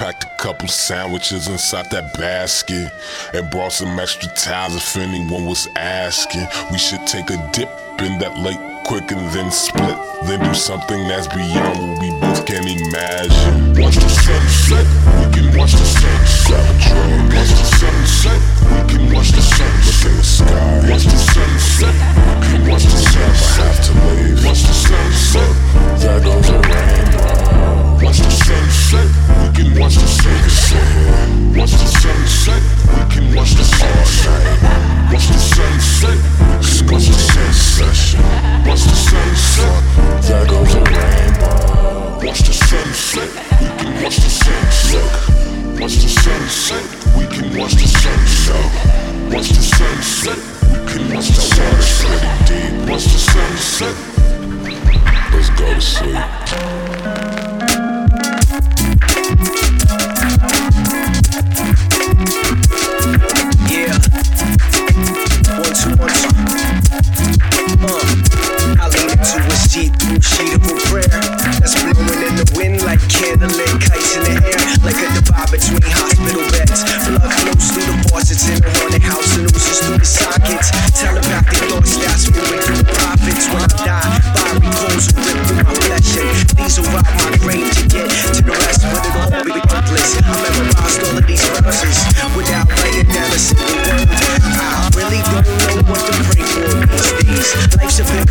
packed a couple sandwiches inside that basket and brought some extra towels if anyone was asking. We should take a dip in that lake quick and then split. Then do something that's beyond what we both can imagine. Watch the sunset, we can watch the sunset. Grab. Watch the sunset, we can watch the sunset. Look in the sky. Watch the sunset, we can watch the sunset. Never have to leave. Watch the sunset, there goes a rainbow. Watch the sunset, we can watch the sunset. Watch the sunset, we can watch the sunset. Watch the sunset, watch the sunset. There goes rainbow. Watch the sunset, we can watch the sunset. Watch the sunset, we can watch the sunset. Watch the sunset, we can. Watch the sunset. Let's go to sleep. Into a sheet, sheet of prayer that's blowing in the wind like candlelit kites in the air, like a divide between hospital beds. Blood flows through the faucets in the haunted house and oozes through the sockets. Telepathic thoughts that's moving through the prophets. When I die, fiery coals will rip through my flesh, and these will rob my grave to get to the rest, but it'll all be worthless. I memorized all of these verses without writing down a single word. I really don't know what to pray for these days. Life's a bit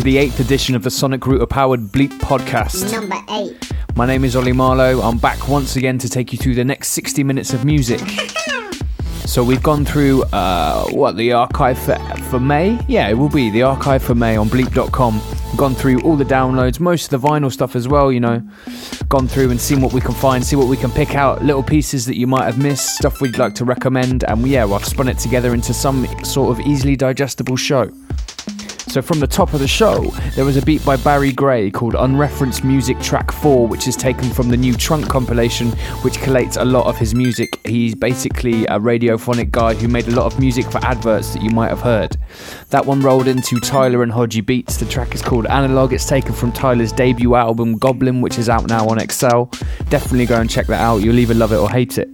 to the eighth edition of the Sonic Router powered Bleep podcast. Number eight. My name is Oli Marlow. I'm back once again to take you through the next 60 minutes of music. So we've gone through uh, what the archive for, for May. Yeah, it will be the archive for May on Bleep.com. Gone through all the downloads, most of the vinyl stuff as well. You know, gone through and seen what we can find, see what we can pick out, little pieces that you might have missed, stuff we'd like to recommend, and yeah, I've spun it together into some sort of easily digestible show. So from the top of the show, there was a beat by Barry Gray called Unreferenced Music Track 4, which is taken from the new Trunk compilation, which collates a lot of his music. He's basically a radiophonic guy who made a lot of music for adverts that you might have heard. That one rolled into Tyler and Hodgy Beats. The track is called Analog. It's taken from Tyler's debut album Goblin, which is out now on XL. Definitely go and check that out. You'll either love it or hate it.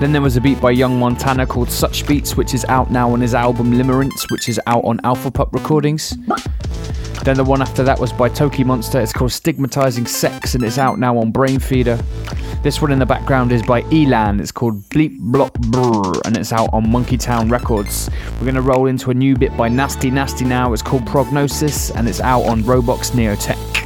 Then there was a beat by Young Montana called Such Beats, which is out now on his album Limerence, which is out on Alpha Pup Recordings. Then the one after that was by Tokimonsta. It's called Stigmatizing Sex and it's out now on Brainfeeder. This one in the background is by Elan. It's called Bleep Block Brr and it's out on Monkey Town Records. We're going to roll into a new bit by Nasty Nasty now. It's called Prognosis and it's out on Robox Neotech.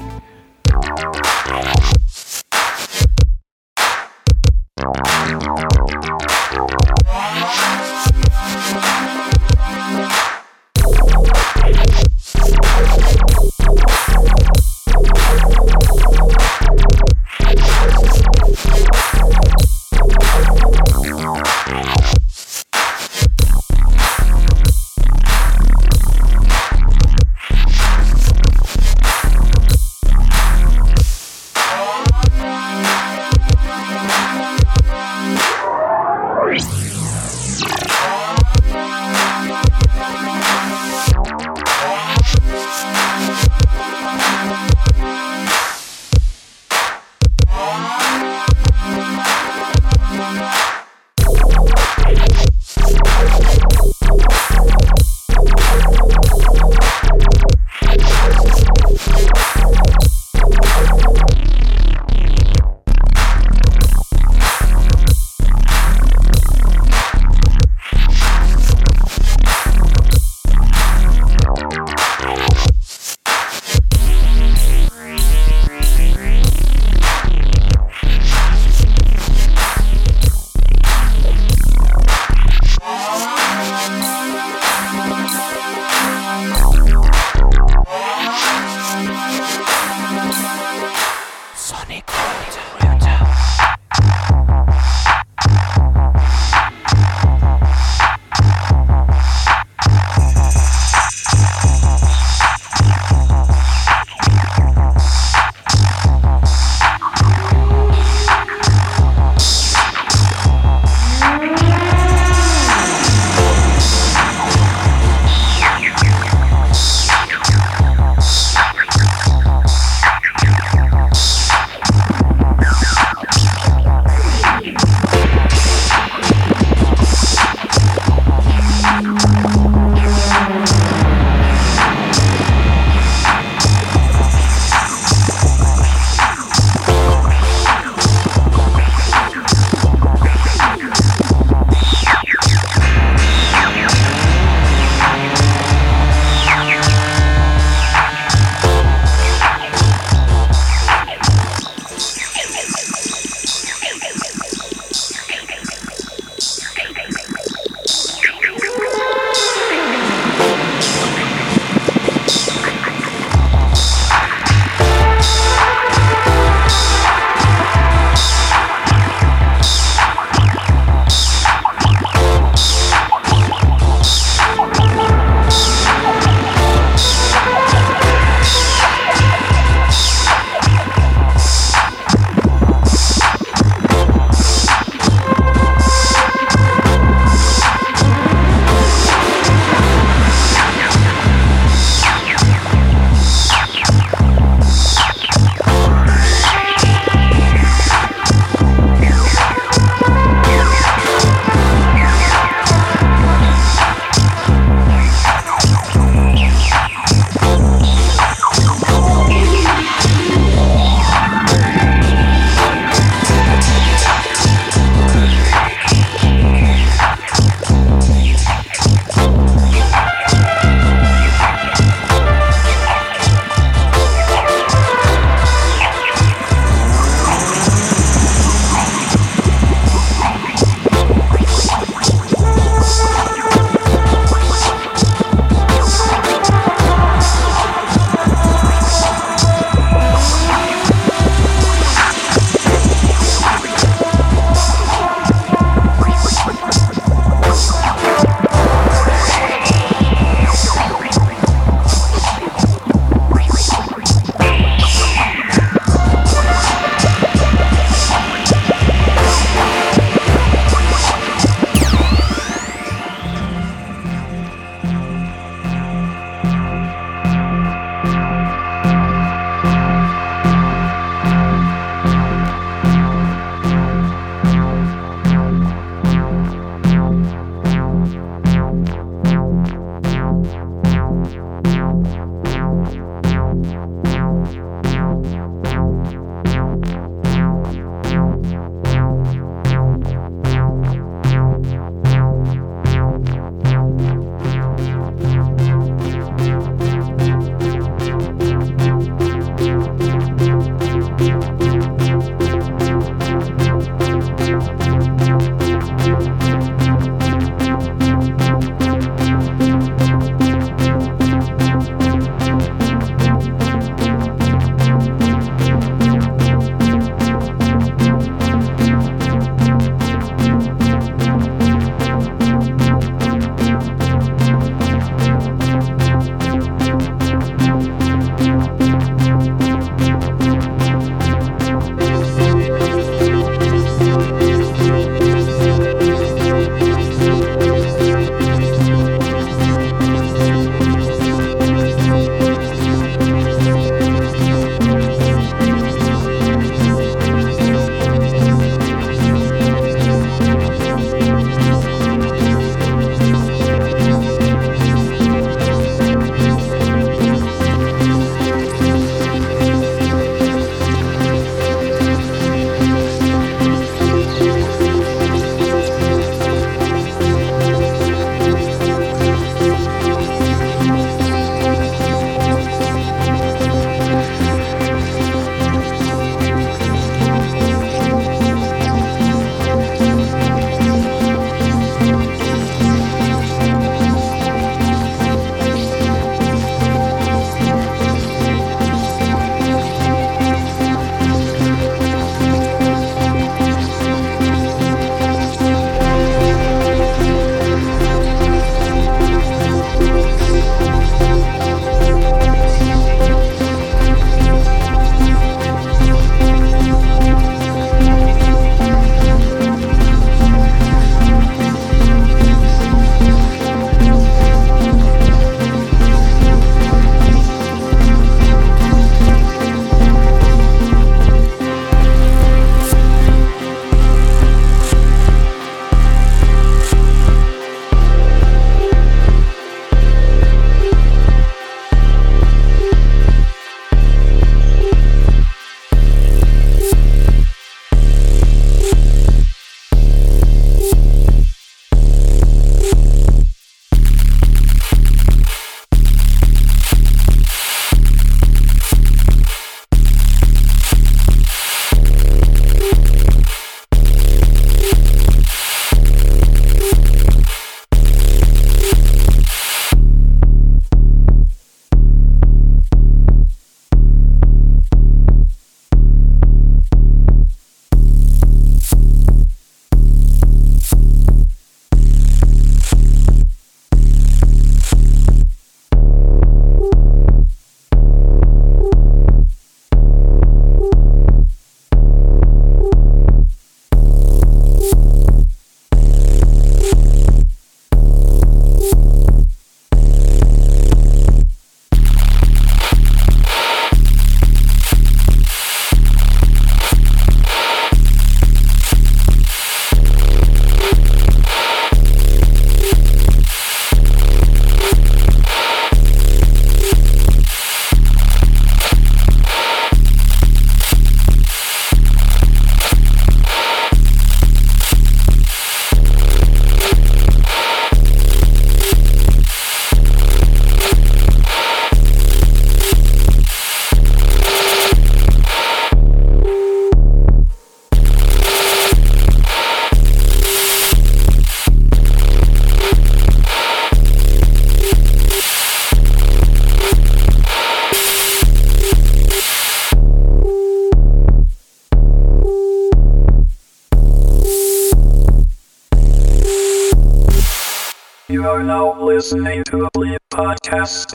Listening to Podcast.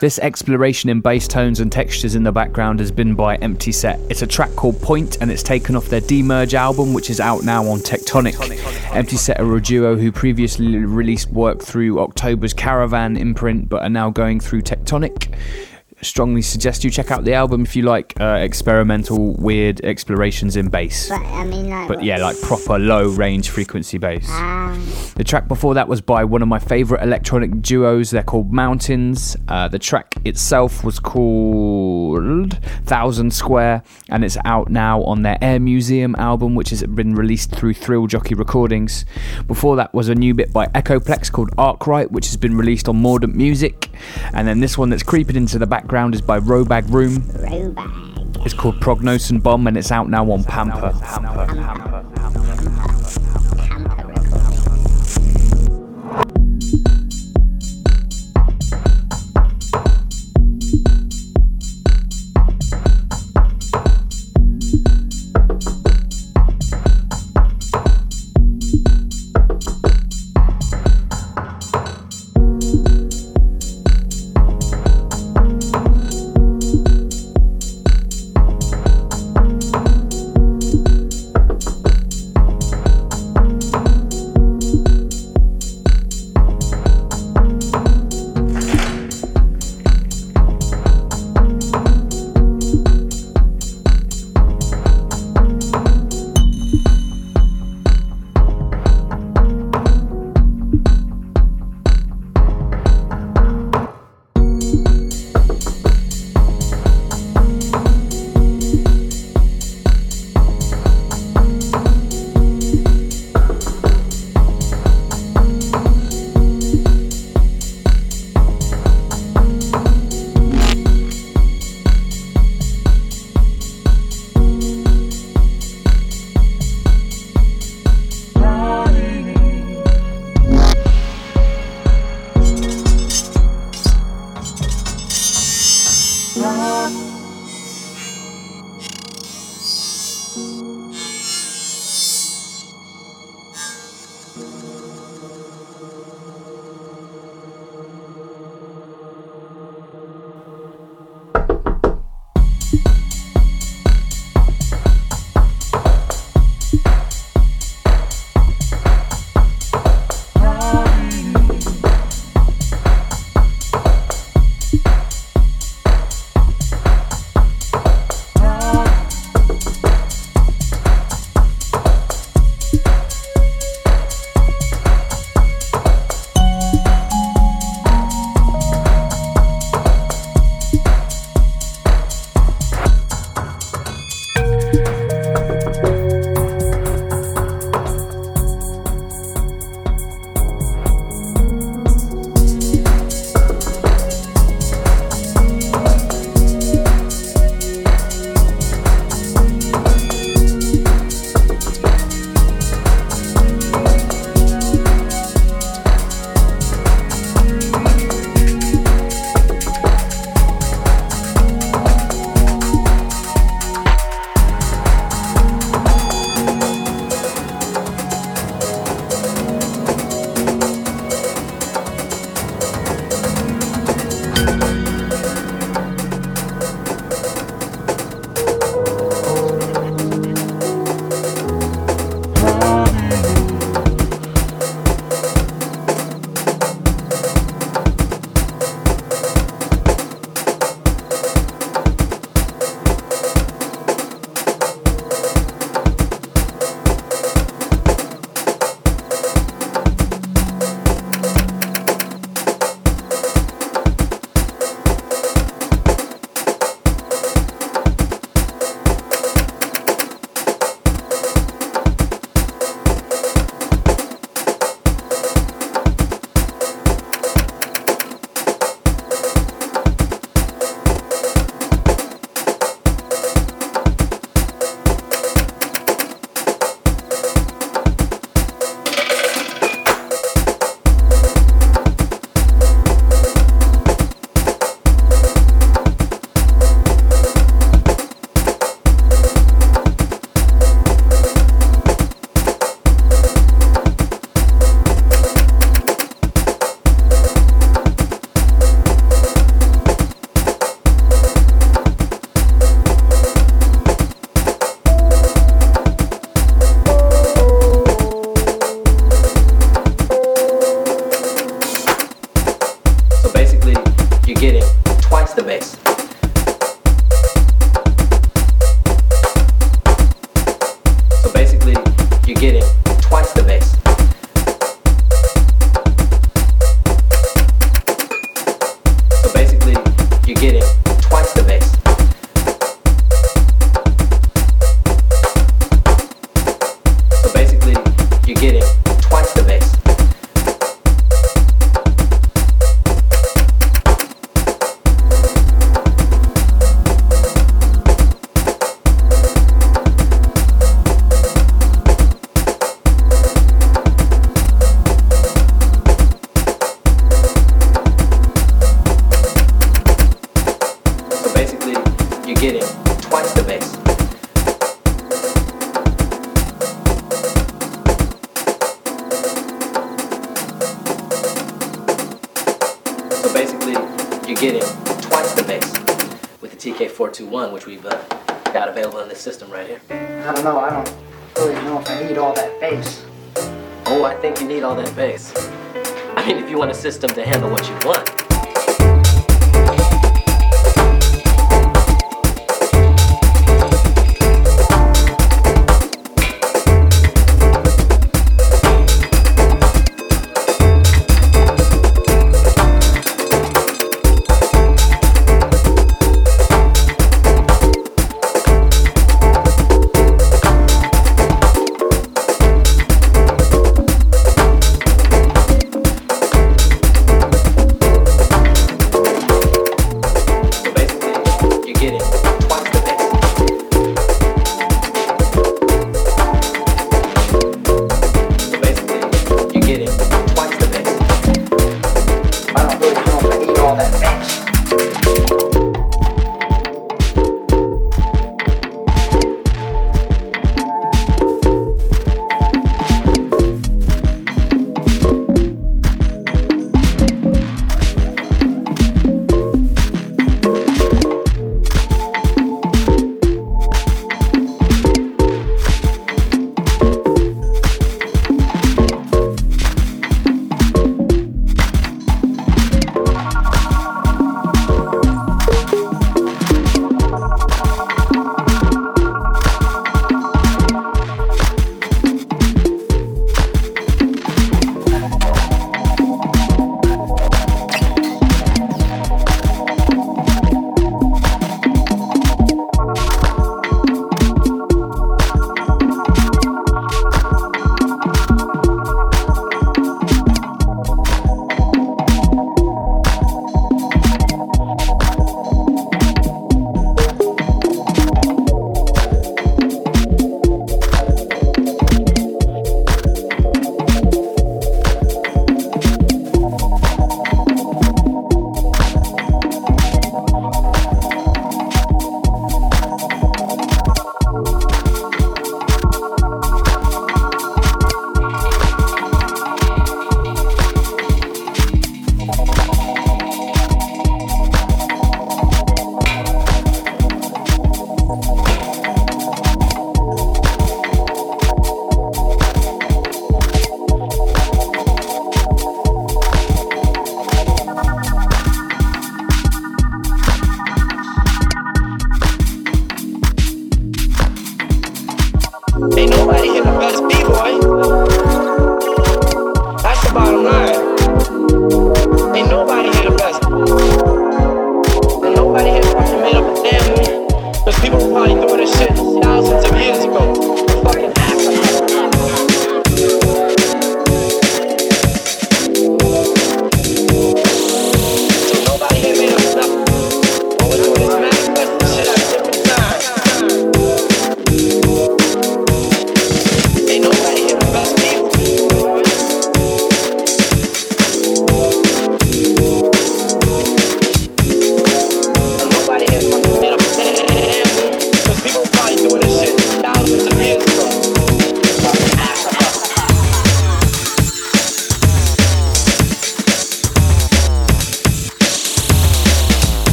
This exploration in bass tones and textures in the background has been by Empty Set. It's a track called Point and it's taken off their Demiurge album, which is out now on Tectonic. Empty Set are a duo who previously released work through October's Caravan imprint but are now going through Tectonic strongly suggest you check out the album if you like uh, experimental, weird explorations in bass. But I mean, like. But yeah, like proper low range frequency bass. Ah, The track before that was by one of my favorite electronic duos. They're called Mountains. Uh, the track itself was called Thousand Square, and it's out now on their Air Museum album, which has been released through Thrill Jockey Recordings. Before that was a new bit by Echoplex called Arkwright, which has been released on Mordant Music. And then this one that's creeping into the background is by Robag Wruhme. Robag. It's called Prognosin Bomb, and it's out now on Pampa. Camper recording.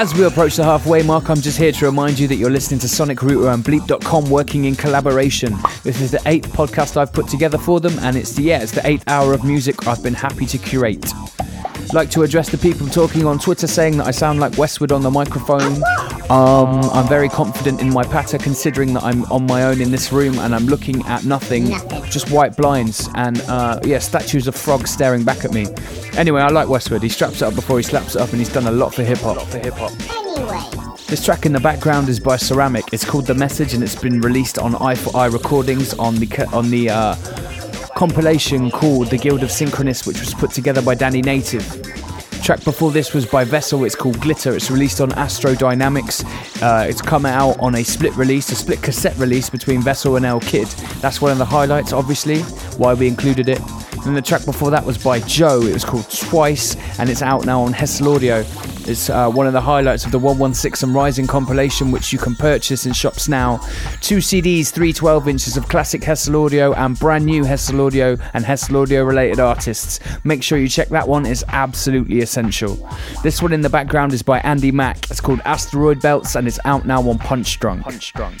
As we approach the halfway mark, I'm just here to remind you that you're listening to Sonic Router and Bleep.com working in collaboration. This is the eighth podcast I've put together for them, and it's the yeah, it's the eighth hour of music I've been happy to curate. Like to address the people talking on Twitter saying that I sound like Westwood on the microphone. Um, I'm very confident in my patter considering that I'm on my own in this room and I'm looking at nothing, Nothing. just white blinds and uh, yeah, statues of frogs staring back at me. Anyway, I like Westwood. He straps it up before he slaps it up and he's done a lot for hip hop. For hip hop. Anyway, This track in the background is by Ceramic. It's called The Message and it's been released on Eye for Eye Recordings on the on the uh, compilation called The Guild of Synchronists, which was put together by Danny Native. Track before this was by Vessel. It's called Glitter. It's released on Astro Dynamics. Uh, it's come out on a split release, a split cassette release between Vessel and El Kid. That's one of the highlights, obviously, why we included it. And the track before that was by Joe. It was called Twice, and it's out now on Hessel Audio. It's uh, one of the highlights of the 116 and Rising compilation, which you can purchase in shops now. Two CDs, three 12 inches of classic Hessel Audio and brand new Hessel Audio and Hessel Audio related artists. Make sure you check that one, it's absolutely essential. This one in the background is by Andy Mack. It's called Asteroid Belts and it's out now on Punch Drunk. Punch Drunk.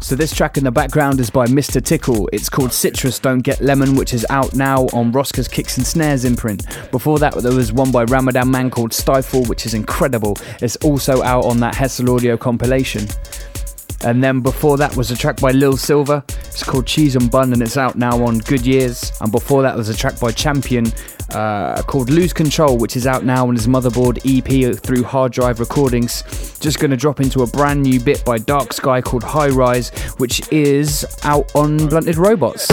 So this track in the background is by Mr. Tickle. It's called Citrus Don't Get Lemon, which is out now on Rosca's Kicks and Snares imprint. Before that, there was one by Ramadan Man called Stifle, which is incredible. It's also out on that Hessel Audio compilation. And then before that was a track by Lil Silva. It's called Cheese and Bun and it's out now on Good Years. And before that was a track by Champion uh, called Lose Control, which is out now on his Motherboard EP through Hard Drive Recordings. Just going to drop into a brand new bit by Dark Sky called High Rise, which is out on Blunted Robots.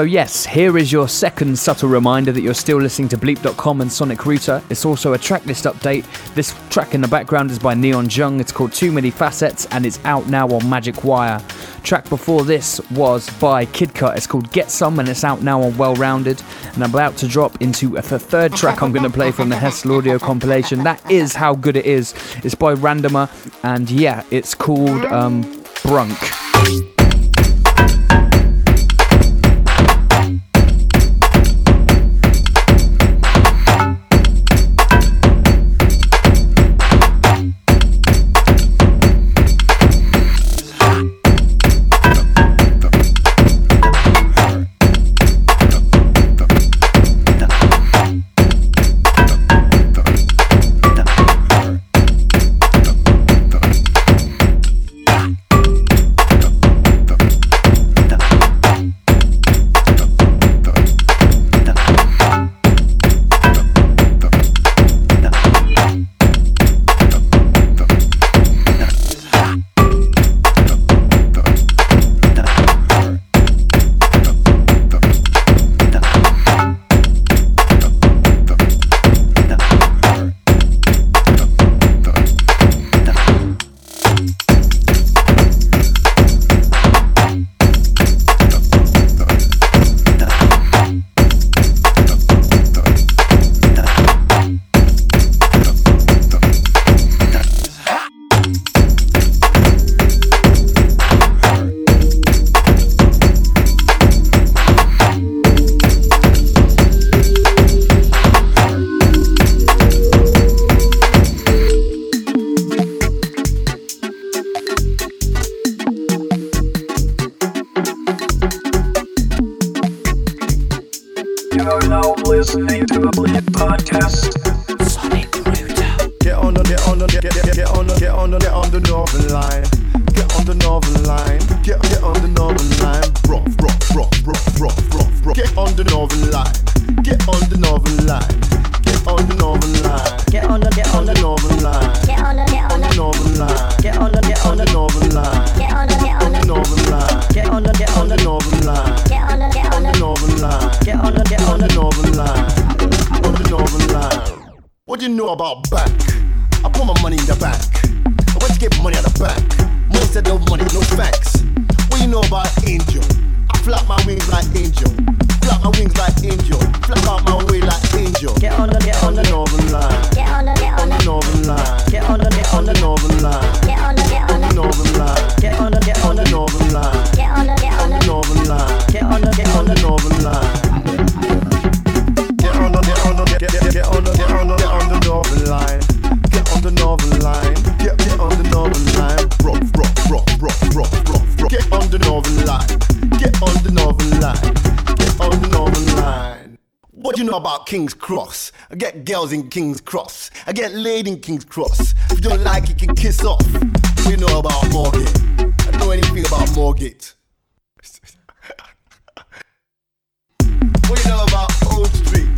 So, yes, here is your second subtle reminder that you're still listening to Bleep.com and Sonic Router. It's also a tracklist update. This track in the background is by Neon Jung. It's called Too Many Facets and it's out now on Magic Wire. Track before this was by Kid Cut. It's called Get Some and it's out now on Well Rounded. And I'm about to drop into the third track I'm going to play from the Hessel audio compilation. That is How Good It Is. It's by Randomer and yeah, it's called um, Brunk. Girls in King's Cross. I get laid in King's Cross. If you don't like it, you can kiss off. We know about Moorgate. I know anything about Moorgate. what you know about Old Street?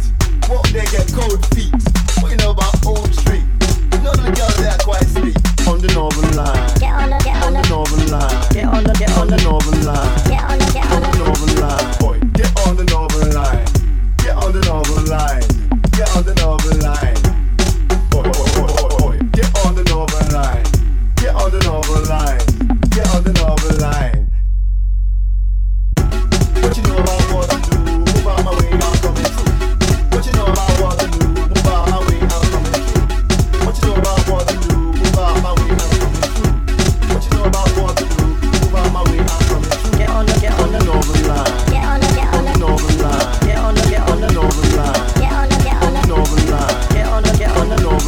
What they get cold feet? What you know about Old Street? None of the girls there are quite sweet. On the Northern Line. Get on the, get on, on the Northern Line. Get on the, get on, on the Northern Line. Get on the, get on, on the Northern Line. Get on the northern line. Get on the northern line. Get on the northern line. Get on the northern line. Get on the northern line. What you know about what to do? Move my way, I'm coming through. What you know about what to do? Move my way, I'm coming through. What you know about what to do? Move my way, I'm coming through. What you know about what to do? Move my way, I'm coming through. Get on get on the northern line on the line. Get on the, get on the, on line. Get on the, get on the, line.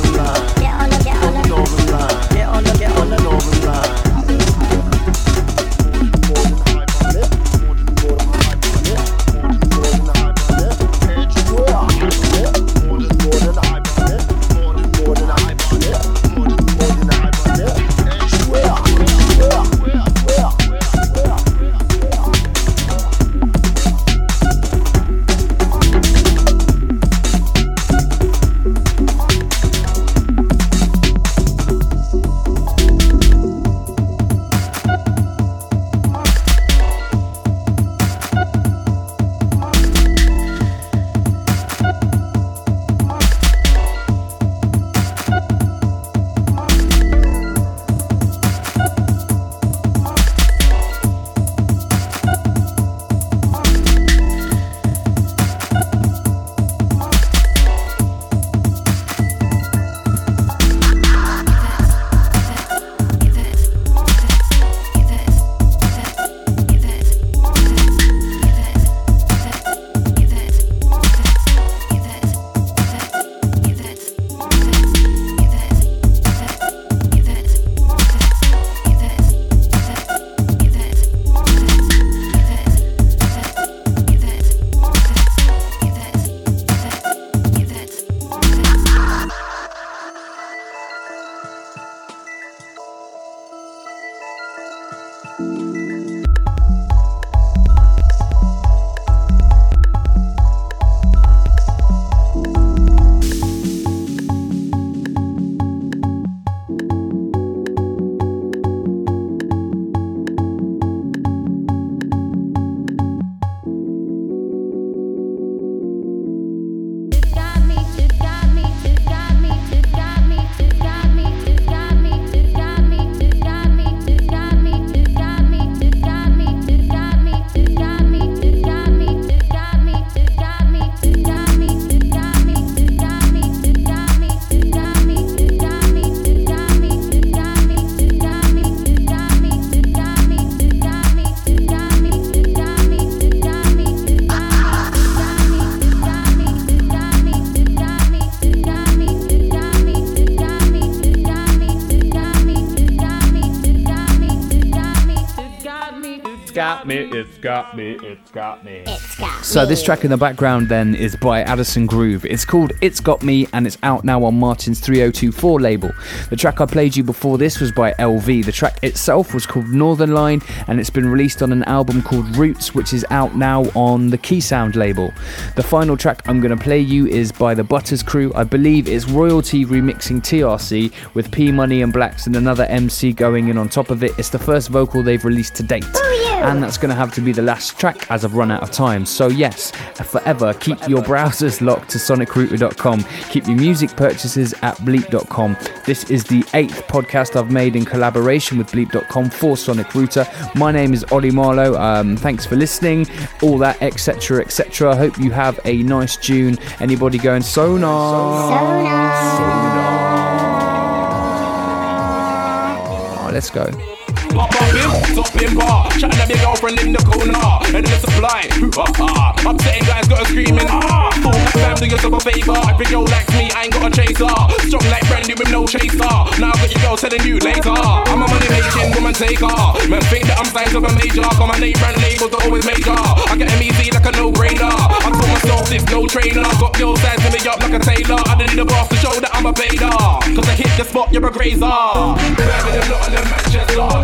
Got me, it's got me, it's got me. It's got So this track in the background then is by Addison Groove. It's called It's Got Me and it's out now on Martyn's 3024 label. The track I played you before this was by LV. The track itself was called Northern Line and it's been released on an album called Routes which is out now on the Keysound label. The final track I'm going to play you is by the Butterz Crew. I believe it's Royal-T remixing TRC with P Money and Blacks and another MC going in on top of it. It's the first vocal they've released to date. And that's going to have to be the last track as I've run out of time. So, yes, forever keep your browsers locked to sonicrouter.com. Keep your music purchases at bleep.com. This is the eighth podcast I've made in collaboration with bleep.com for Sonic Router. My name is Oli Marlow. Um, thanks for listening, all that, etc., etc. Hope you have a nice June. Anybody going sonar? Oh, let's go. Pop up him, top him bar. Chatting to your girlfriend in the corner. And. Ah, ah. Upsetting guys got a screaming. Ah, fool, fam, do yourself a favor. If your girl likes me, I ain't got a chaser. Strong like Brandy with no chaser. Now I got your girl telling you later. I'm a money making woman taker. Man, think that I'm signed to a major. Cause my name brand labels are always major. I get them easy like a no brainer. I told myself this no trainer. Got girls sizing me up like a tailor. I didn't need a boss to show that I'm a bader. Cause I hit the spot, you're a grazer. Birmingham, not in Manchester.